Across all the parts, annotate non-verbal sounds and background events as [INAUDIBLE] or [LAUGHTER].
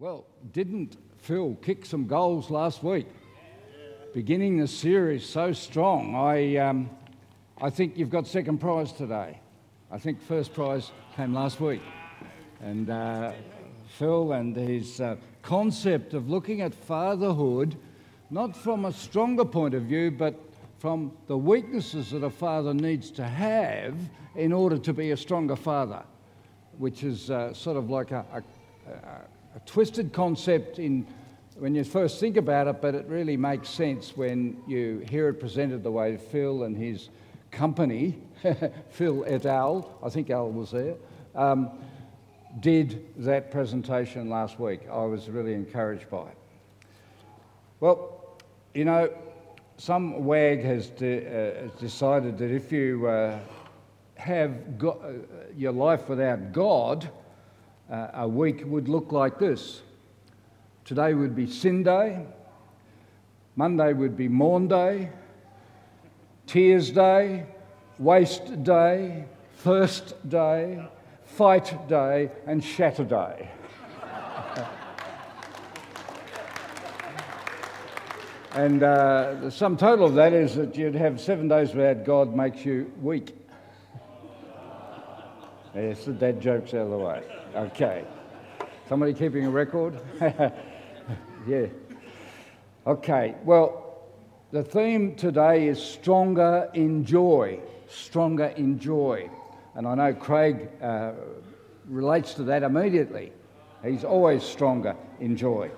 Well, didn't Phil kick some goals last week? Beginning the series so strong, I, um, I think you've got second prize today. I think first prize came last week. And uh, Phil and his uh, concept of looking at fatherhood, not from a stronger point of view, but from the weaknesses that a father needs to have in order to be a stronger father, which is uh, sort of like a, a, a a twisted concept in when you first think about it, but it really makes sense when you hear it presented the way Phil and his company, [LAUGHS] Phil et al., I think Al was there, um, did that presentation last week. I was really encouraged by it. Well, you know, some wag has, de- uh, decided that if you uh, have go- uh, your life without God, uh, a week would look like this. Today would be Sin Day, Monday would be Mourn Day, Tears Day, Waste Day, Thirst Day, Fight Day, and Shatter Day. [LAUGHS] and uh, the sum total of that is that you'd have seven days without God makes you weak. Yes, the dead joke's out of the way. Okay. Somebody keeping a record? [LAUGHS] yeah. Okay. Well, the theme today is stronger in joy. Stronger in joy. And I know Craig uh, relates to that immediately. He's always stronger in joy.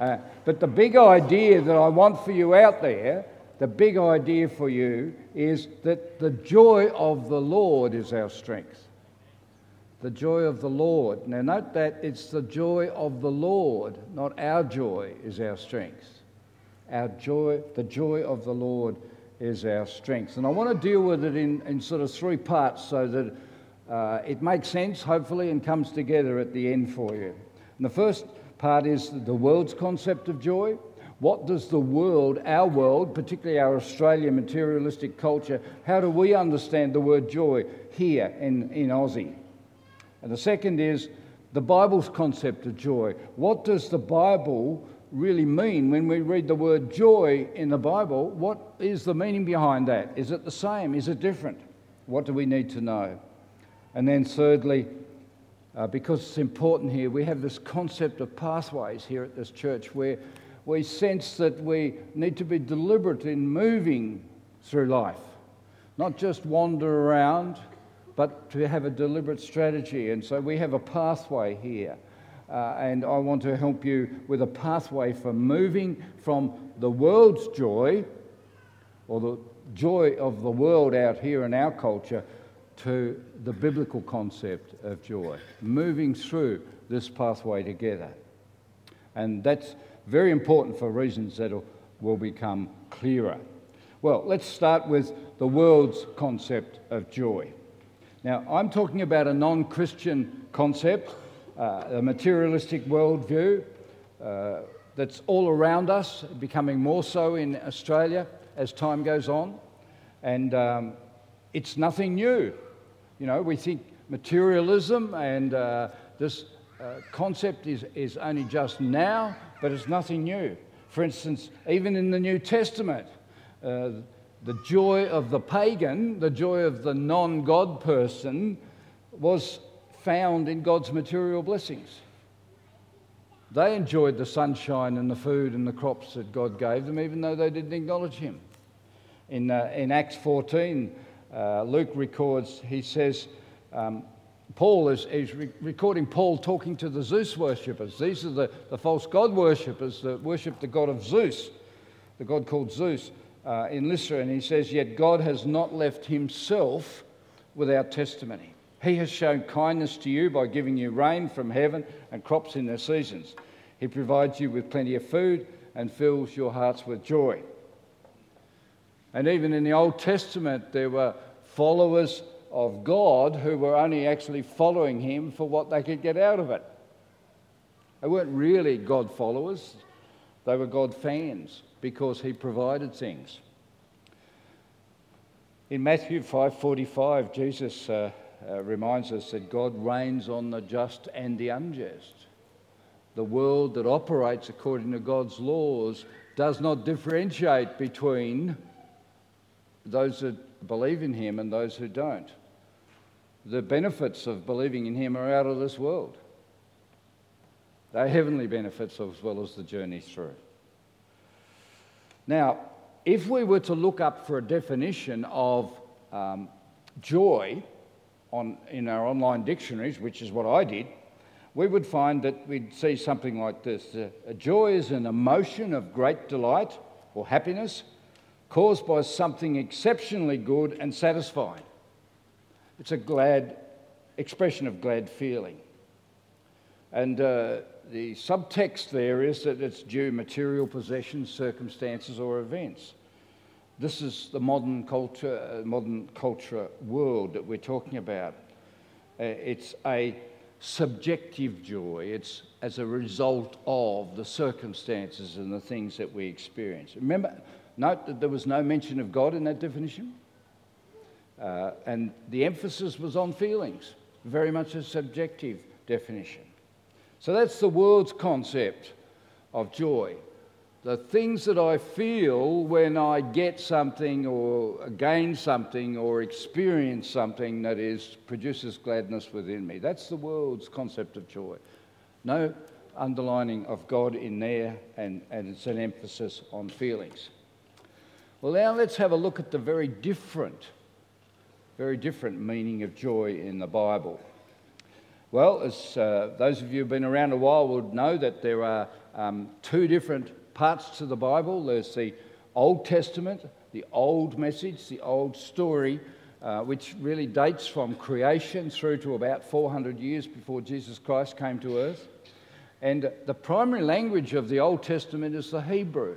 Uh, but the big idea that I want for you out there, the big idea for you is that the joy of the Lord is our strength the joy of the Lord. Now, note that it's the joy of the Lord, not our joy, is our strength. Our joy, the joy of the Lord is our strength. And I want to deal with it in, in sort of three parts so that uh, it makes sense, hopefully, and comes together at the end for you. And the first part is the world's concept of joy. What does the world, our world, particularly our Australian materialistic culture, how do we understand the word joy here in, in Aussie? And the second is the Bible's concept of joy. What does the Bible really mean when we read the word joy in the Bible? What is the meaning behind that? Is it the same? Is it different? What do we need to know? And then, thirdly, uh, because it's important here, we have this concept of pathways here at this church where we sense that we need to be deliberate in moving through life, not just wander around but to have a deliberate strategy. And so we have a pathway here. Uh, and I want to help you with a pathway for moving from the world's joy or the joy of the world out here in our culture to the biblical concept of joy, moving through this pathway together. And that's very important for reasons that will become clearer. Well, let's start with the world's concept of joy. Now, I'm talking about a non Christian concept, uh, a materialistic worldview uh, that's all around us, becoming more so in Australia as time goes on. And um, it's nothing new. You know, we think materialism and uh, this uh, concept is, is only just now, but it's nothing new. For instance, even in the New Testament, uh, the joy of the pagan, the joy of the non God person, was found in God's material blessings. They enjoyed the sunshine and the food and the crops that God gave them, even though they didn't acknowledge Him. In, uh, in Acts 14, uh, Luke records, he says, um, Paul is, is re- recording Paul talking to the Zeus worshippers. These are the, the false god worshippers that worship the god of Zeus, the god called Zeus uh, in Lystra, and he says, Yet God has not left himself without testimony. He has shown kindness to you by giving you rain from heaven and crops in their seasons. He provides you with plenty of food and fills your hearts with joy. And even in the Old Testament, there were followers of God who were only actually following him for what they could get out of it. They weren't really God followers, they were God fans because he provided things. In Matthew 5:45, Jesus uh, uh, reminds us that God rains on the just and the unjust. the world that operates according to God's laws does not differentiate between those that believe in Him and those who don't. The benefits of believing in Him are out of this world. They're heavenly benefits as well as the journey through. Now, if we were to look up for a definition of um, joy on, in our online dictionaries, which is what I did, we would find that we'd see something like this A joy is an emotion of great delight or happiness caused by something exceptionally good and satisfying. It's a glad expression of glad feeling. And uh, the subtext there is that it's due material possessions, circumstances, or events. This is the modern culture, uh, modern culture world that we're talking about. Uh, it's a subjective joy. It's as a result of the circumstances and the things that we experience. Remember, note that there was no mention of God in that definition. Uh, and the emphasis was on feelings, very much a subjective definition. So that's the world's concept of joy the things that I feel when I get something or gain something or experience something that is produces gladness within me. That's the world's concept of joy. No underlining of God in there, and, and it's an emphasis on feelings. Well, now let's have a look at the very different, very different meaning of joy in the Bible. Well, as uh, those of you who've been around a while would know that there are um, two different parts to the Bible. There's the Old Testament, the old message, the old story, uh, which really dates from creation through to about 400 years before Jesus Christ came to earth. And the primary language of the Old Testament is the Hebrew,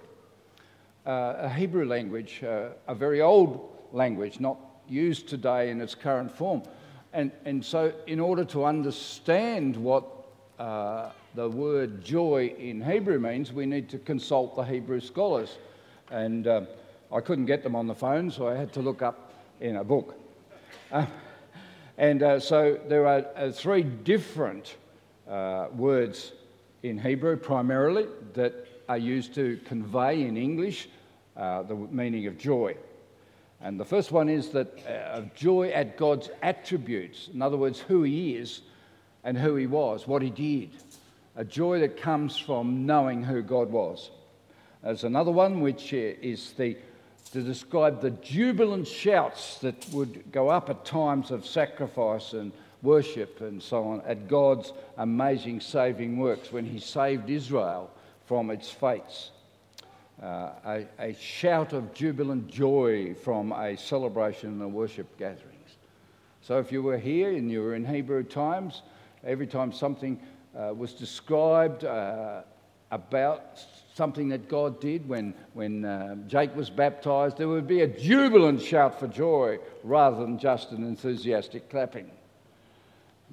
uh, a Hebrew language, uh, a very old language, not used today in its current form. And, and so, in order to understand what uh, the word joy in Hebrew means, we need to consult the Hebrew scholars. And uh, I couldn't get them on the phone, so I had to look up in a book. [LAUGHS] Uh, and uh, so there are uh, three different uh, words in Hebrew primarily that are used to convey in English the meaning of joy. And the first one is that uh, of joy at God's attributes, in other words, who He is and who He was, what He did a joy that comes from knowing who God was. There's another one which uh, is the, to describe the jubilant shouts that would go up at times of sacrifice and worship and so on at God's amazing saving works when He saved Israel from its fates. Uh, a, a, shout of jubilant joy from a celebration and worship gatherings. So if you were here and you were in Hebrew times, every time something uh, was described uh, about something that God did when, when uh, Jake was baptized, there would be a jubilant shout for joy rather than just an enthusiastic clapping.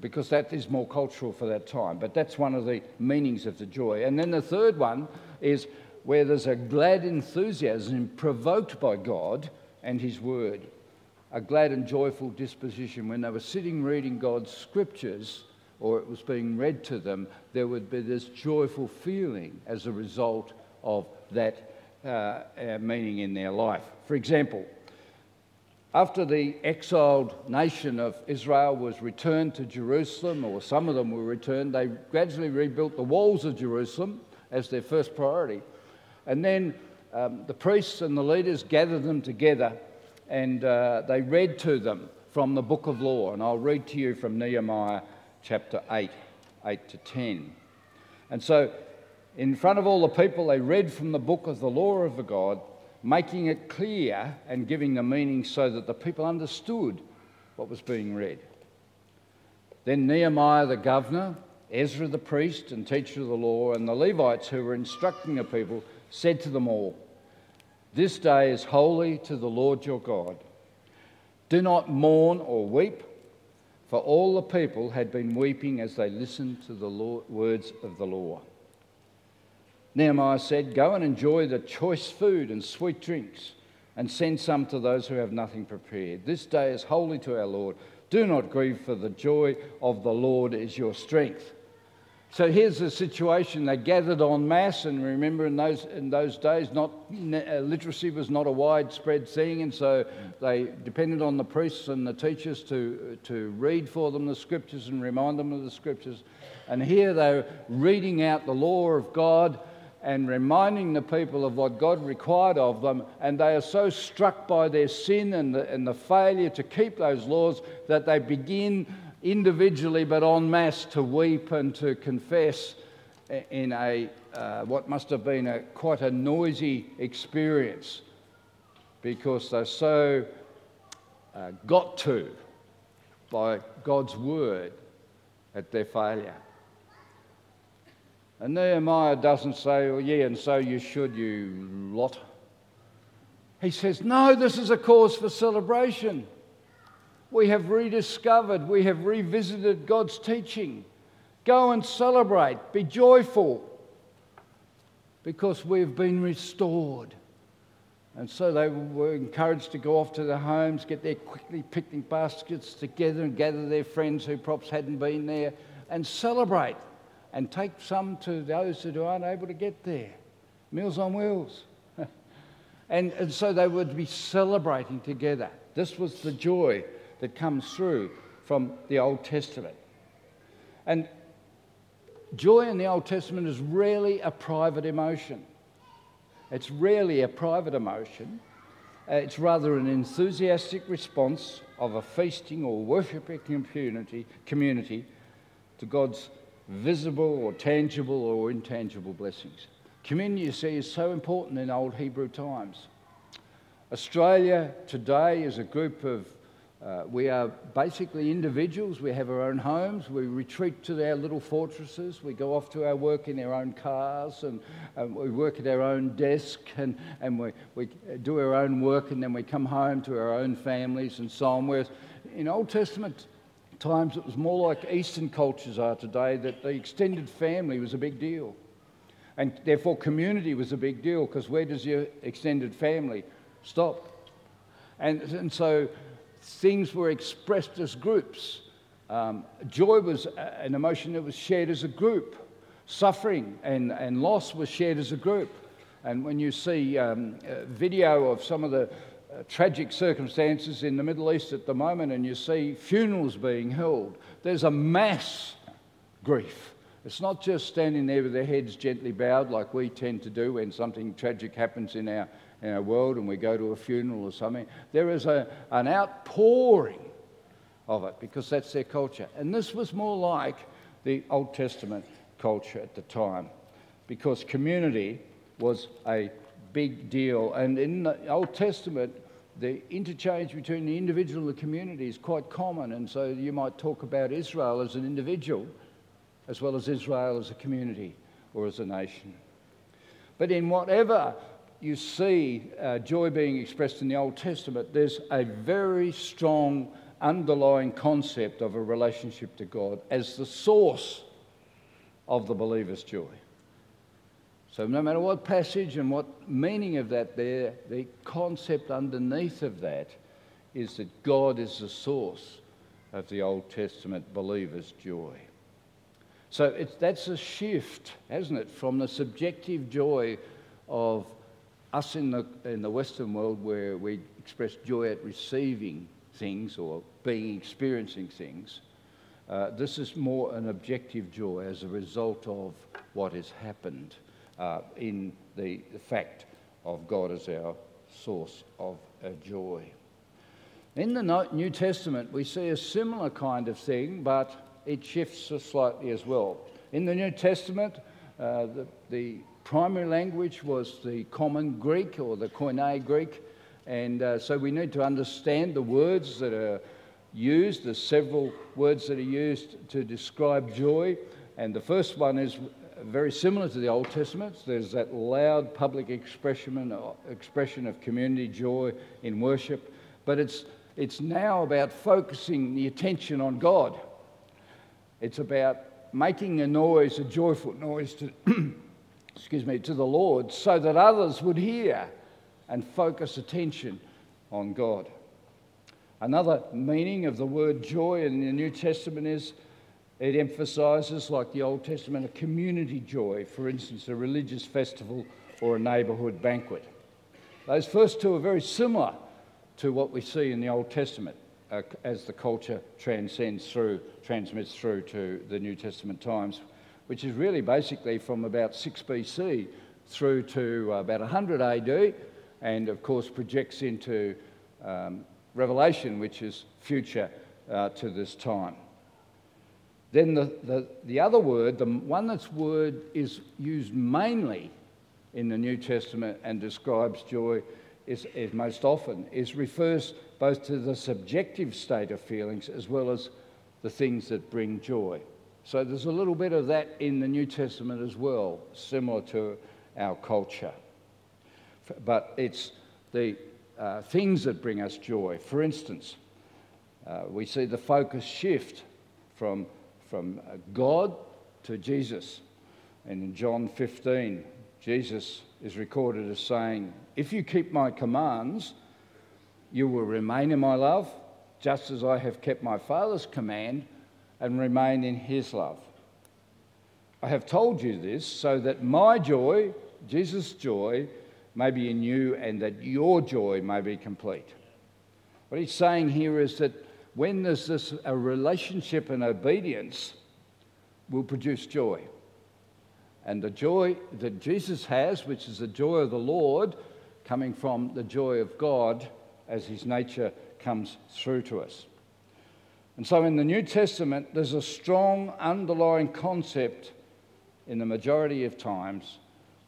Because that is more cultural for that time. But that's one of the meanings of the joy. And then the third one is where there's a glad enthusiasm provoked by God and His Word. A glad and joyful disposition when they were sitting reading God's scriptures or it was being read to them, there would be this joyful feeling as a result of that uh, uh, meaning in their life. For example, after the exiled nation of Israel was returned to Jerusalem, or some of them were returned, they gradually rebuilt the walls of Jerusalem as their first priority. And then um, the priests and the leaders gathered them together and uh, they read to them from the book of law. And I'll read to you from Nehemiah chapter 8, 8 to 10. And so, in front of all the people, they read from the book of the law of the God, making it clear and giving the meaning so that the people understood what was being read. Then Nehemiah the governor, Ezra the priest and teacher of the law, and the Levites who were instructing the people said to them all, This day is holy to the Lord your God. Do not mourn or weep for all the people had been weeping as they listened to the words of the law. Nehemiah said, Go and enjoy the choice food and sweet drinks, and send some to those who have nothing prepared. This day is holy to our Lord. Do not grieve, for the joy of the Lord is your strength. So here's the situation. They gathered en masse, and remember in those, in those days, not, uh, literacy was not a widespread thing, and so they depended on the priests and the teachers to, to read for them the scriptures and remind them of the scriptures. And here they're reading out the law of God and reminding the people of what God required of them, and they are so struck by their sin and the, and the failure to keep those laws that they begin individually but en masse to weep and to confess in a uh, what must have been a quite a noisy experience because they're so uh, got to by God's word at their failure. And Nehemiah doesn't say, well, yeah, and so you should, you lot. He says, no, this is a cause for celebration. We have rediscovered, we have revisited God's teaching. Go and celebrate, be joyful, because we've been restored. And so they were encouraged to go off to their homes, get their quickly picnic baskets together and gather their friends who perhaps hadn't been there and celebrate and take some to those who aren't able to get there. Meals on Wheels. [LAUGHS] and, and so they would be celebrating together. This was the joy that comes through from the Old Testament. And joy in the Old Testament is rarely a private emotion. It's rarely a private emotion. Uh, it's rather an enthusiastic response of a feasting or worshipping community, community to God's visible or tangible or intangible blessings. Community, you see, is so important in old Hebrew times. Australia today is a group of uh, we are basically individuals. We have our own homes. We retreat to our little fortresses. We go off to our work in our own cars and, and we work at our own desk and, and we, we do our own work and then we come home to our own families and so on. Whereas in Old Testament times, it was more like Eastern cultures are today that the extended family was a big deal. And therefore, community was a big deal because where does your extended family stop? And, and so things were expressed as groups. Um, joy was an emotion that was shared as a group. Suffering and, and loss was shared as a group. And when you see um, video of some of the uh, tragic circumstances in the Middle East at the moment and you see funerals being held, there's a mass grief. It's not just standing there with their heads gently bowed like we tend to do when something tragic happens in our in our world and we go to a funeral or something, there is a, an outpouring of it because that's their culture. And this was more like the Old Testament culture at the time because community was a big deal. And in the Old Testament, the interchange between the individual and the community is quite common. And so you might talk about Israel as an individual as well as Israel as a community or as a nation. But in whatever you see uh, joy being expressed in the Old Testament, there's a very strong underlying concept of a relationship to God as the source of the believer's joy. So, no matter what passage and what meaning of that there, the concept underneath of that is that God is the source of the Old Testament believer's joy. So, that's a shift, hasn't it, from the subjective joy of us in the, in the Western world where we express joy at receiving things or being experiencing things, uh, this is more an objective joy as a result of what has happened uh, in the, the, fact of God as our source of joy. In the New Testament, we see a similar kind of thing, but it shifts slightly as well. In the New Testament, uh, the, the primary language was the common Greek or the Koine Greek, and uh, so we need to understand the words that are used. There's several words that are used to describe joy, and the first one is very similar to the Old Testament. There's that loud public expression, expression of community joy in worship, but it's, it's now about focusing the attention on God. It's about making a noise, a joyful noise to [CLEARS THROAT] excuse me, to the Lord so that others would hear and focus attention on God. Another meaning of the word joy in the New Testament is It emphasises, like the Old Testament, a community joy, for instance, a religious festival or a neighbourhood banquet. Those first two are very similar to what we see in the Old Testament uh, as the culture transcends through, transmits through to the New Testament times, which is really basically from about 6 BC through to about 100 AD, and of course projects into um, Revelation, which is future uh, to this time. Then the, the, the other word, the one that's word is used mainly in the New Testament and describes joy is, is most often, is refers both to the subjective state of feelings as well as the things that bring joy. So there's a little bit of that in the New Testament as well, similar to our culture. But it's the uh, things that bring us joy. For instance, uh, we see the focus shift from, from uh, God to Jesus. And in John 15, Jesus is recorded as saying, If you keep my commands, you will remain in my love, just as I have kept my Father's command and remain in his love. I have told you this so that my joy, Jesus' joy, may be in you and that your joy may be complete. What he's saying here is that when there's this a relationship and obedience will produce joy. And the joy that Jesus has, which is the joy of the Lord, coming from the joy of God as his nature comes through to us. And so in the New Testament, there's a strong underlying concept in the majority of times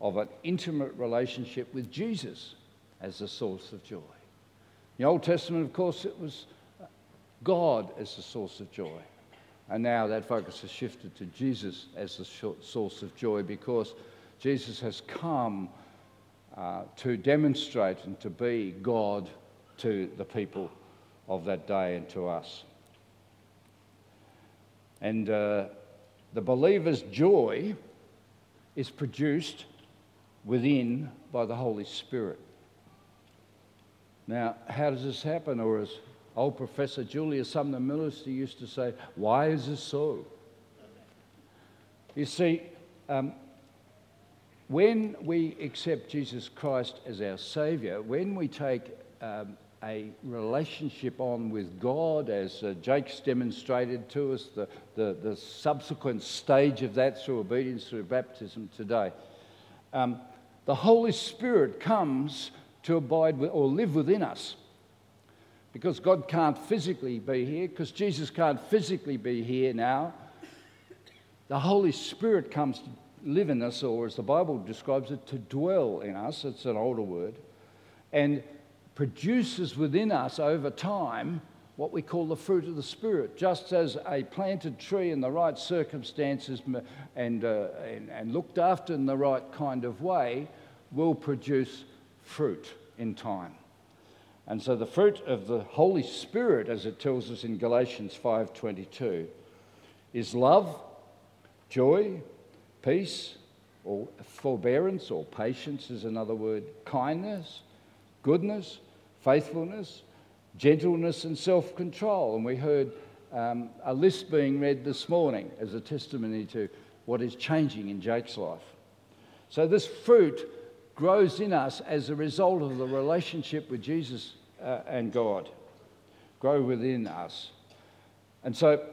of an intimate relationship with Jesus as the source of joy. In the Old Testament, of course, it was God as the source of joy. And now that focus has shifted to Jesus as the source of joy because Jesus has come uh, to demonstrate and to be God to the people of that day and to us. And uh, the believer's joy is produced within by the Holy Spirit. Now, how does this happen? Or as old Professor Julius Sumner Miller used to say, why is this so? You see, um, when we accept Jesus Christ as our Saviour, when we take um, a relationship on with God, as uh, Jake's demonstrated to us, the, the, the, subsequent stage of that through obedience through baptism today. Um, the Holy Spirit comes to abide with, or live within us. Because God can't physically be here, because Jesus can't physically be here now, the Holy Spirit comes to live in us, or as the Bible describes it, to dwell in us. It's an older word. And produces within us over time what we call the fruit of the Spirit. Just as a planted tree in the right circumstances and, uh, and, and, looked after in the right kind of way will produce fruit in time. And so the fruit of the Holy Spirit, as it tells us in Galatians 5.22, is love, joy, peace, or forbearance, or patience is another word, kindness, goodness, faithfulness, gentleness, and self control. And we heard um, a list being read this morning as a testimony to what is changing in Jake's life. So, this fruit grows in us as a result of the relationship with Jesus uh, and God, grow within us. And so,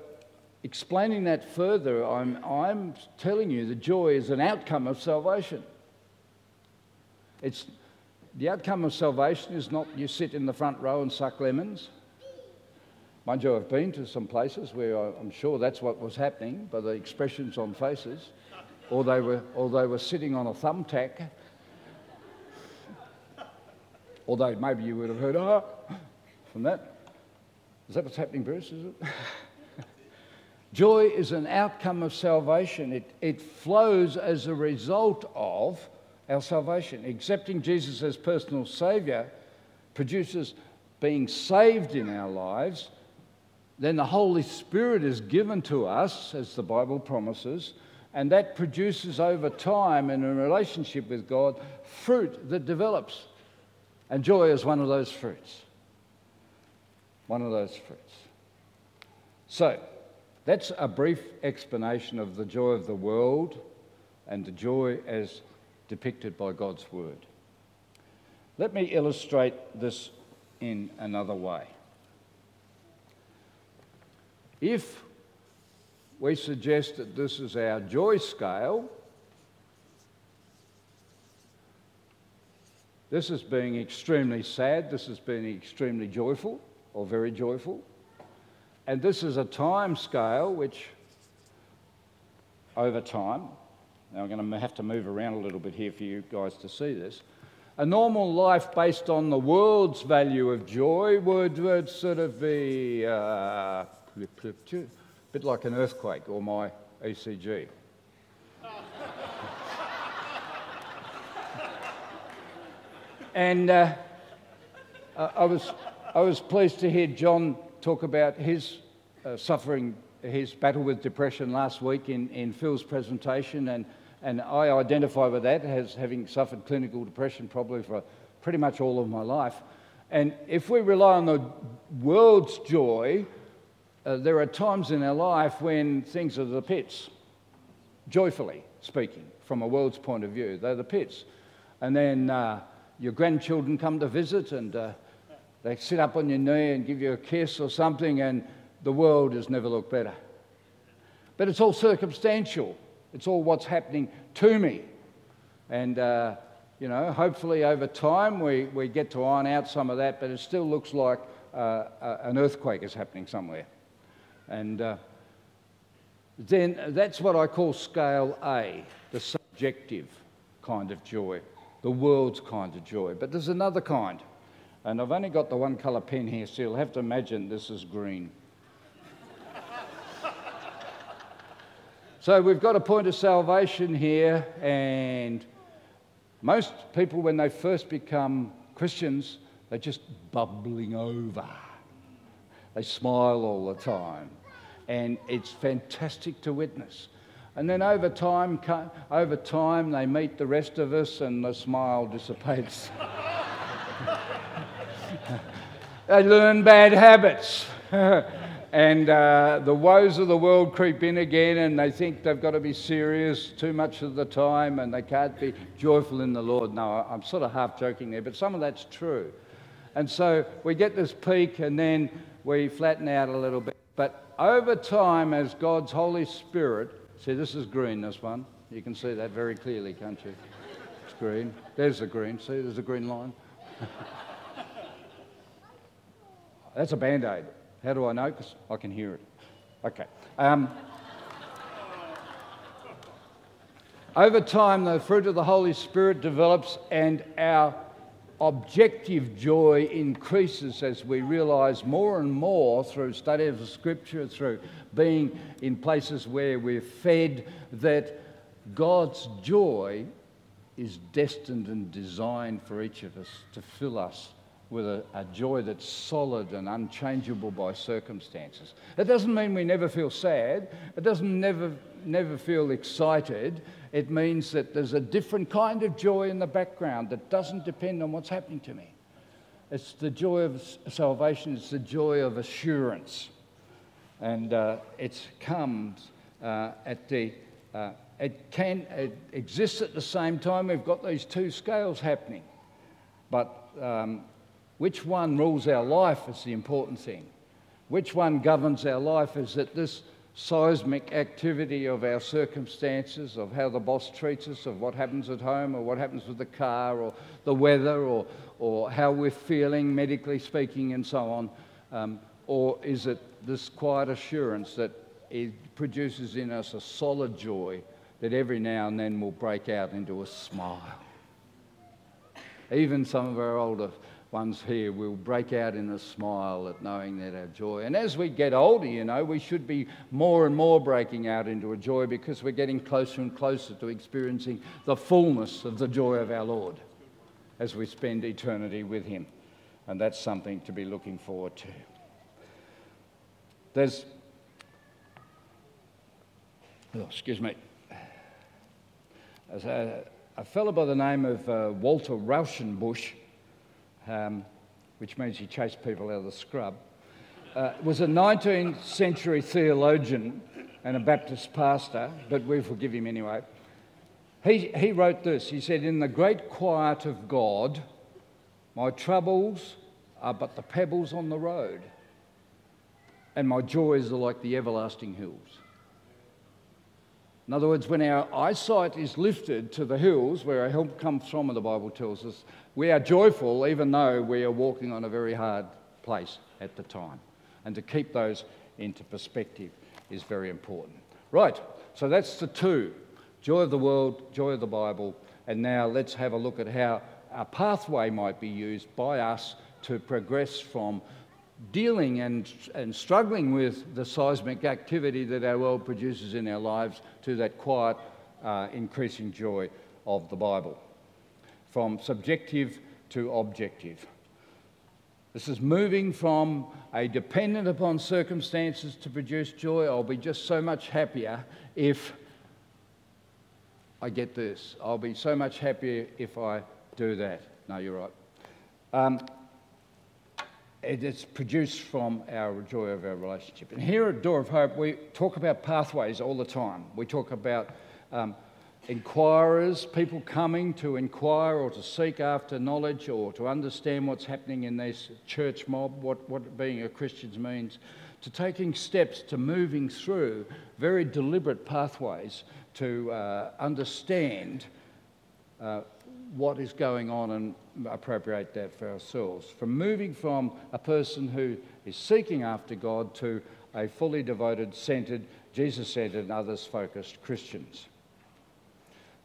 explaining that further, I'm, I'm telling you the joy is an outcome of salvation. It's the outcome of salvation is not you sit in the front row and suck lemons. Mind you, I've been to some places where I'm sure that's what was happening by the expressions on faces, or they were, or they were sitting on a thumbtack. Although maybe you would have heard, ah, from that. Is that what's happening, Bruce? Is it? [LAUGHS] Joy is an outcome of salvation. It, it flows as a result of our salvation. Accepting Jesus as personal Saviour produces being saved in our lives. Then the Holy Spirit is given to us, as the Bible promises, and that produces over time in a relationship with God fruit that develops. And joy is one of those fruits. One of those fruits. So, That's a brief explanation of the joy of the world and the joy as depicted by God's Word. Let me illustrate this in another way. If we suggest that this is our joy scale, this is being extremely sad, this is being extremely joyful or very joyful. And this is a time scale which, over time, now I'm going to have to move around a little bit here for you guys to see this. A normal life based on the world's value of joy would, would sort of be uh, a bit like an earthquake or my ECG. [LAUGHS] and uh, I, was, I was pleased to hear John talk about his uh, suffering, his battle with depression last week in, in Phil's presentation. And and I identify with that as having suffered clinical depression probably for pretty much all of my life. And if we rely on the world's joy, uh, there are times in our life when things are the pits, joyfully speaking, from a world's point of view. They're the pits. And then uh, your grandchildren come to visit and uh, they sit up on your knee and give you a kiss or something, and the world has never looked better. But it's all circumstantial. It's all what's happening to me. And, uh, you know, hopefully over time we, we get to iron out some of that, but it still looks like uh, an earthquake is happening somewhere. And uh, then that's what I call scale A, the subjective kind of joy, the world's kind of joy. But there's another kind. And I've only got the one colour pen here, so you'll have to imagine this is green. So we've got a point of salvation here, and most people, when they first become Christians, they're just bubbling over. They smile all the time, and it's fantastic to witness. And then over time, over time, they meet the rest of us, and the smile dissipates. [LAUGHS] they learn bad habits. [LAUGHS] and uh, the woes of the world creep in again, and they think they've got to be serious too much of the time, and they can't be joyful in the Lord. No, I'm sort of half joking there, but some of that's true. And so we get this peak, and then we flatten out a little bit. But over time, as God's Holy Spirit, see, this is green, this one. You can see that very clearly, can't you? It's green. There's the green. See, there's a green line. [LAUGHS] That's a band aid. How do I know? Because I can hear it. Okay. Um, over time, the fruit of the Holy Spirit develops, and our objective joy increases as we realize more and more through study of the scripture, through being in places where we're fed, that God's joy is destined and designed for each of us to fill us with a, a, joy that's solid and unchangeable by circumstances. It doesn't mean we never feel sad. It doesn't never, never feel excited. It means that there's a different kind of joy in the background that doesn't depend on what's happening to me. It's the joy of salvation, it's the joy of assurance. And uh, it comes uh, at the, uh, it can, it exists at the same time. We've got these two scales happening. But um, which one rules our life is the important thing. Which one governs our life is that this seismic activity of our circumstances, of how the boss treats us, of what happens at home, or what happens with the car, or the weather, or, or how we're feeling, medically speaking, and so on? Um, or is it this quiet assurance that it produces in us a solid joy that every now and then will break out into a smile? Even some of our older ones here will break out in a smile at knowing that our joy. And as we get older, you know, we should be more and more breaking out into a joy because we're getting closer and closer to experiencing the fullness of the joy of our Lord as we spend eternity with Him. And that's something to be looking forward to. There's, oh, excuse me, There's a, a fellow by the name of uh, Walter Rauschenbusch um, which means he chased people out of the scrub. uh, was a 19th century theologian and a Baptist pastor, but we forgive him anyway. He, he wrote this He said, In the great quiet of God, my troubles are but the pebbles on the road, and my joys are like the everlasting hills. In other words, when our eyesight is lifted to the hills where our help comes from, and the Bible tells us, we are joyful even though we are walking on a very hard place at the time. And to keep those into perspective is very important. Right, so that's the two joy of the world, joy of the Bible. And now let's have a look at how a pathway might be used by us to progress from dealing and, and struggling with the seismic activity that our world produces in our lives to that quiet, uh, increasing joy of the Bible. From subjective to objective. This is moving from a dependent upon circumstances to produce joy. I'll be just so much happier if I get this. I'll be so much happier if I do that. No, you're right. Um, it's produced from our joy of our relationship. And here at Door of Hope, we talk about pathways all the time. We talk about um, inquirers, people coming to inquire or to seek after knowledge or to understand what's happening in this church mob, what, what being a Christian means, to taking steps to moving through very deliberate pathways to uh, understand uh, what is going on and appropriate that for ourselves. From moving from a person who is seeking after God to a fully devoted, centered, Jesus centered, and others focused Christians.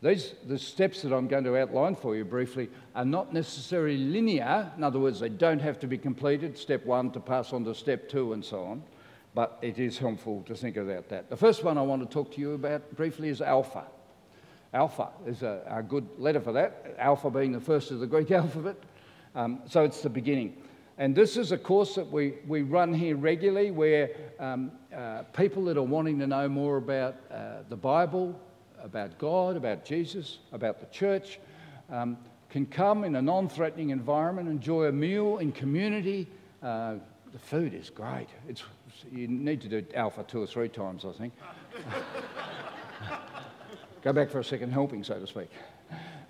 These, the steps that I'm going to outline for you briefly are not necessarily linear. In other words, they don't have to be completed, step one to pass on to step two and so on. But it is helpful to think about that. The first one I want to talk to you about briefly is Alpha. Alpha is a, a good letter for that, Alpha being the first of the Greek [LAUGHS] alphabet. Um, so it's the beginning. And this is a course that we, we run here regularly where um, uh, people that are wanting to know more about uh, the Bible, about God, about Jesus, about the church, um, can come in a non threatening environment, enjoy a meal in community. Uh, the food is great. It's, you need to do Alpha two or three times, I think. [LAUGHS] Go back for a second helping, so to speak.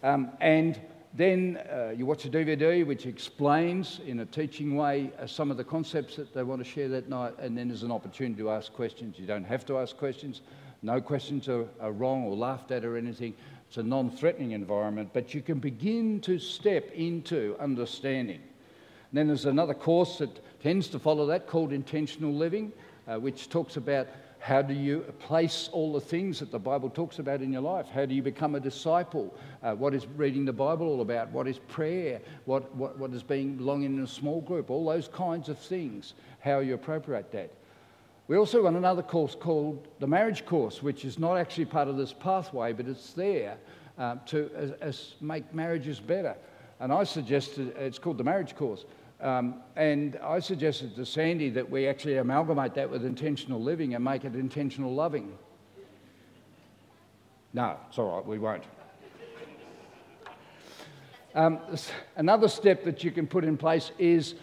Um, and then uh, you watch a DVD which explains in a teaching way uh, some of the concepts that they want to share that night, and then there's an opportunity to ask questions. You don't have to ask questions. No questions are, are wrong or laughed at or anything. It's a non threatening environment, but you can begin to step into understanding. And then there's another course that tends to follow that called intentional living, uh, which talks about how do you place all the things that the Bible talks about in your life? How do you become a disciple? Uh, what is reading the Bible all about? What is prayer? What, what, what is being belonging in a small group? All those kinds of things, how you appropriate that. We also run another course called the marriage course, which is not actually part of this pathway, but it's there uh, to as, as make marriages better. And I suggested it's called the marriage course. Um, and I suggested to Sandy that we actually amalgamate that with intentional living and make it intentional loving. No, it's all right, we won't. Um, another step that you can put in place is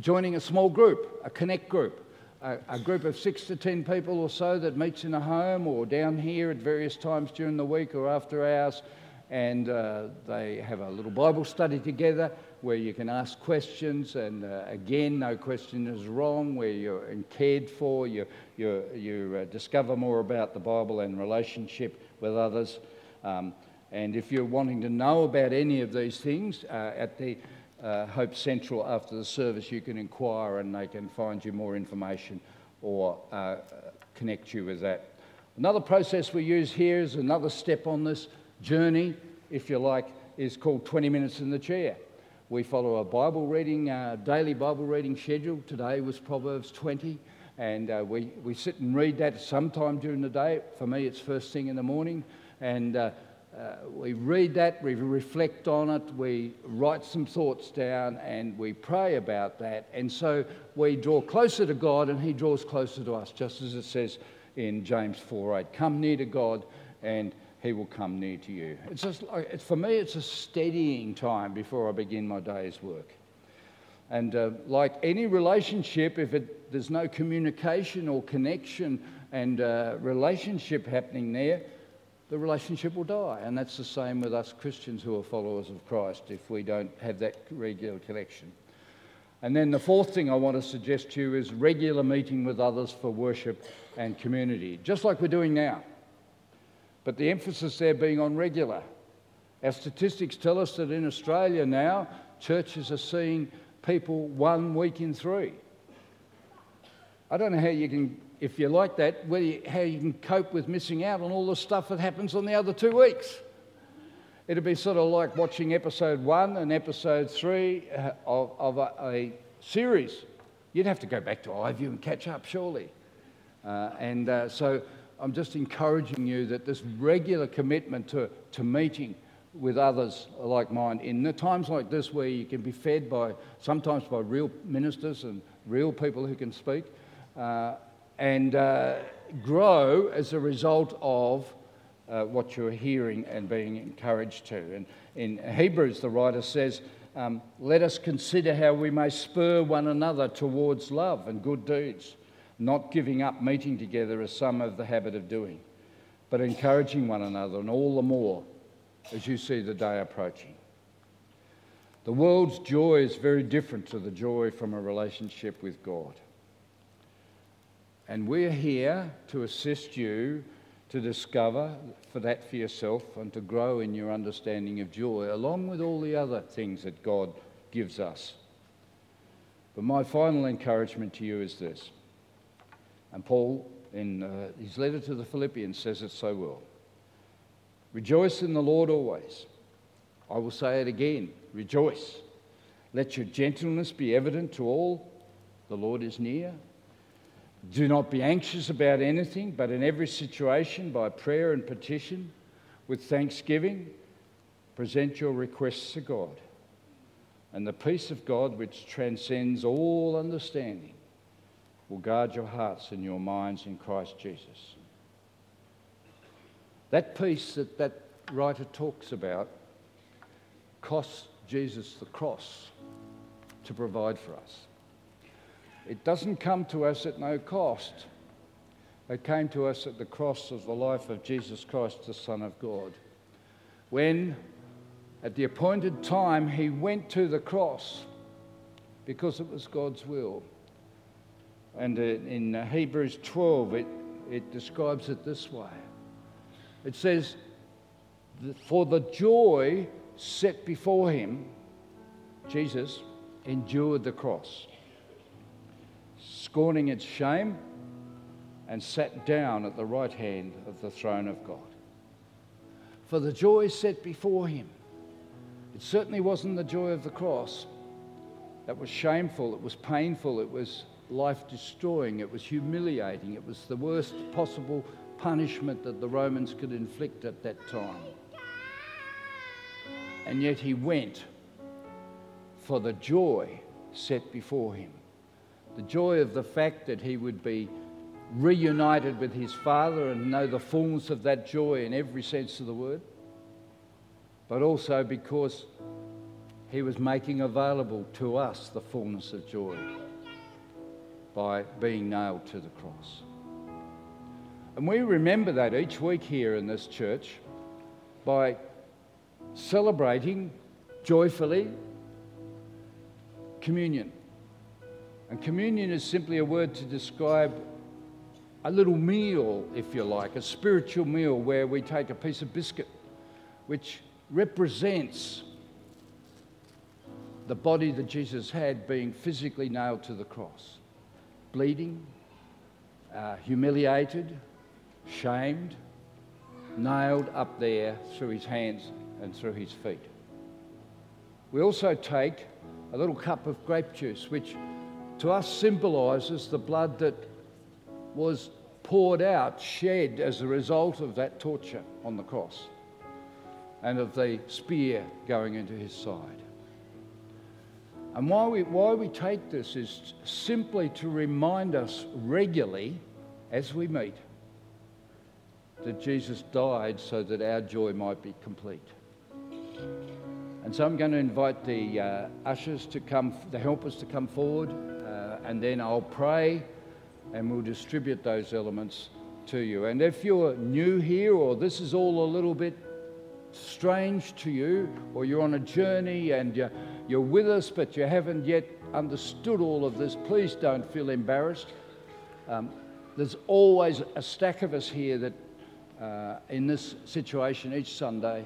joining a small group, a connect group, a, a, group of six to ten people or so that meets in a home or down here at various times during the week or after hours, and uh, they have a little Bible study together where you can ask questions, and uh, again, no question is wrong, where you're cared for, you, you, you uh, discover more about the Bible and relationship with others. Um, and if you're wanting to know about any of these things, uh, at the uh, Hope Central after the service, you can inquire and they can find you more information or uh, connect you with that. Another process we use here is another step on this journey, if you like, is called 20 minutes in the chair. We follow a Bible reading, uh, daily Bible reading schedule. Today was Proverbs 20, and uh, we, we sit and read that sometime during the day. For me, it's first thing in the morning, and uh, uh, we read that, we reflect on it, we write some thoughts down, and we pray about that. And so we draw closer to God, and He draws closer to us, just as it says in James 4:8. Come near to God, and he will come near to you. It's just, for me, it's a steadying time before I begin my day's work. And uh, like any relationship, if it, there's no communication or connection and uh, relationship happening there, the relationship will die. And that's the same with us Christians who are followers of Christ if we don't have that regular connection. And then the fourth thing I want to suggest to you is regular meeting with others for worship and community, just like we're doing now. But the emphasis there being on regular. Our statistics tell us that in Australia now, churches are seeing people one week in three. I don't know how you can, if you like that, you, how you can cope with missing out on all the stuff that happens on the other two weeks. It'd be sort of like watching episode one and episode three uh, of, of a, a, series. You'd have to go back to iView and catch up, surely. Uh, and uh, so I'm just encouraging you that this regular commitment to, to meeting with others like mine in the times like this where you can be fed by sometimes by real ministers and real people who can speak uh, and uh, grow as a result of uh, what you're hearing and being encouraged to. And in Hebrews, the writer says, um, Let us consider how we may spur one another towards love and good deeds, not giving up meeting together as some have the habit of doing, but encouraging one another, and all the more as you see the day approaching. The world's joy is very different to the joy from a relationship with God. And we're here to assist you to discover for that for yourself and to grow in your understanding of joy, along with all the other things that God gives us. But my final encouragement to you is this. And Paul, in uh, his letter to the Philippians, says it so well Rejoice in the Lord always. I will say it again rejoice. Let your gentleness be evident to all. The Lord is near. Do not be anxious about anything, but in every situation, by prayer and petition, with thanksgiving, present your requests to God. And the peace of God, which transcends all understanding, will guard your hearts and your minds in Christ Jesus. That peace that that writer talks about costs Jesus the cross to provide for us. It doesn't come to us at no cost. It came to us at the cross of the life of Jesus Christ, the Son of God. When, at the appointed time, he went to the cross because it was God's will. And uh, in uh, Hebrews 12, it, it describes it this way it says, For the joy set before him, Jesus endured the cross scorning its shame, and sat down at the right hand of the throne of God. For the joy set before him, it certainly wasn't the joy of the cross. That was shameful, it was painful, it was life destroying, it was humiliating, it was the worst possible punishment that the Romans could inflict at that time. And yet he went for the joy set before him. The joy of the fact that he would be reunited with his Father and know the fullness of that joy in every sense of the word, but also because he was making available to us the fullness of joy by being nailed to the cross. And we remember that each week here in this church by celebrating joyfully communion. And communion is simply a word to describe a little meal, if you like, a spiritual meal where we take a piece of biscuit which represents the body that Jesus had being physically nailed to the cross, bleeding, uh, humiliated, shamed, nailed up there through his hands and through his feet. We also take a little cup of grape juice, which to us symbolises the blood that was poured out, shed as a result of that torture on the cross and of the spear going into his side. And why we, why we take this is simply to remind us regularly as we meet that Jesus died so that our joy might be complete. And so I'm going to invite the uh, ushers to come, the helpers to come forward, uh, and then I'll pray and we'll distribute those elements to you. And if you're new here or this is all a little bit strange to you, or you're on a journey and you're, you're with us but you haven't yet understood all of this, please don't feel embarrassed. Um, there's always a stack of us here that uh, in this situation each Sunday,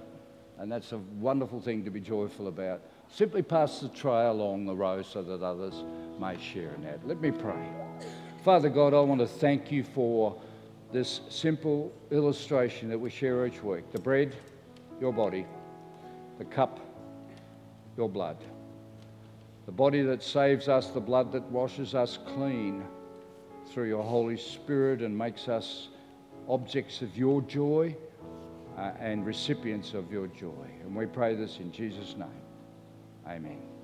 and that's a wonderful thing to be joyful about. Simply pass the tray along the row so that others may share in that. Let me pray. Father God, I want to thank you for this simple illustration that we share each week the bread, your body, the cup, your blood. The body that saves us, the blood that washes us clean through your Holy Spirit and makes us objects of your joy uh, and recipients of your joy. And we pray this in Jesus' name. Amen.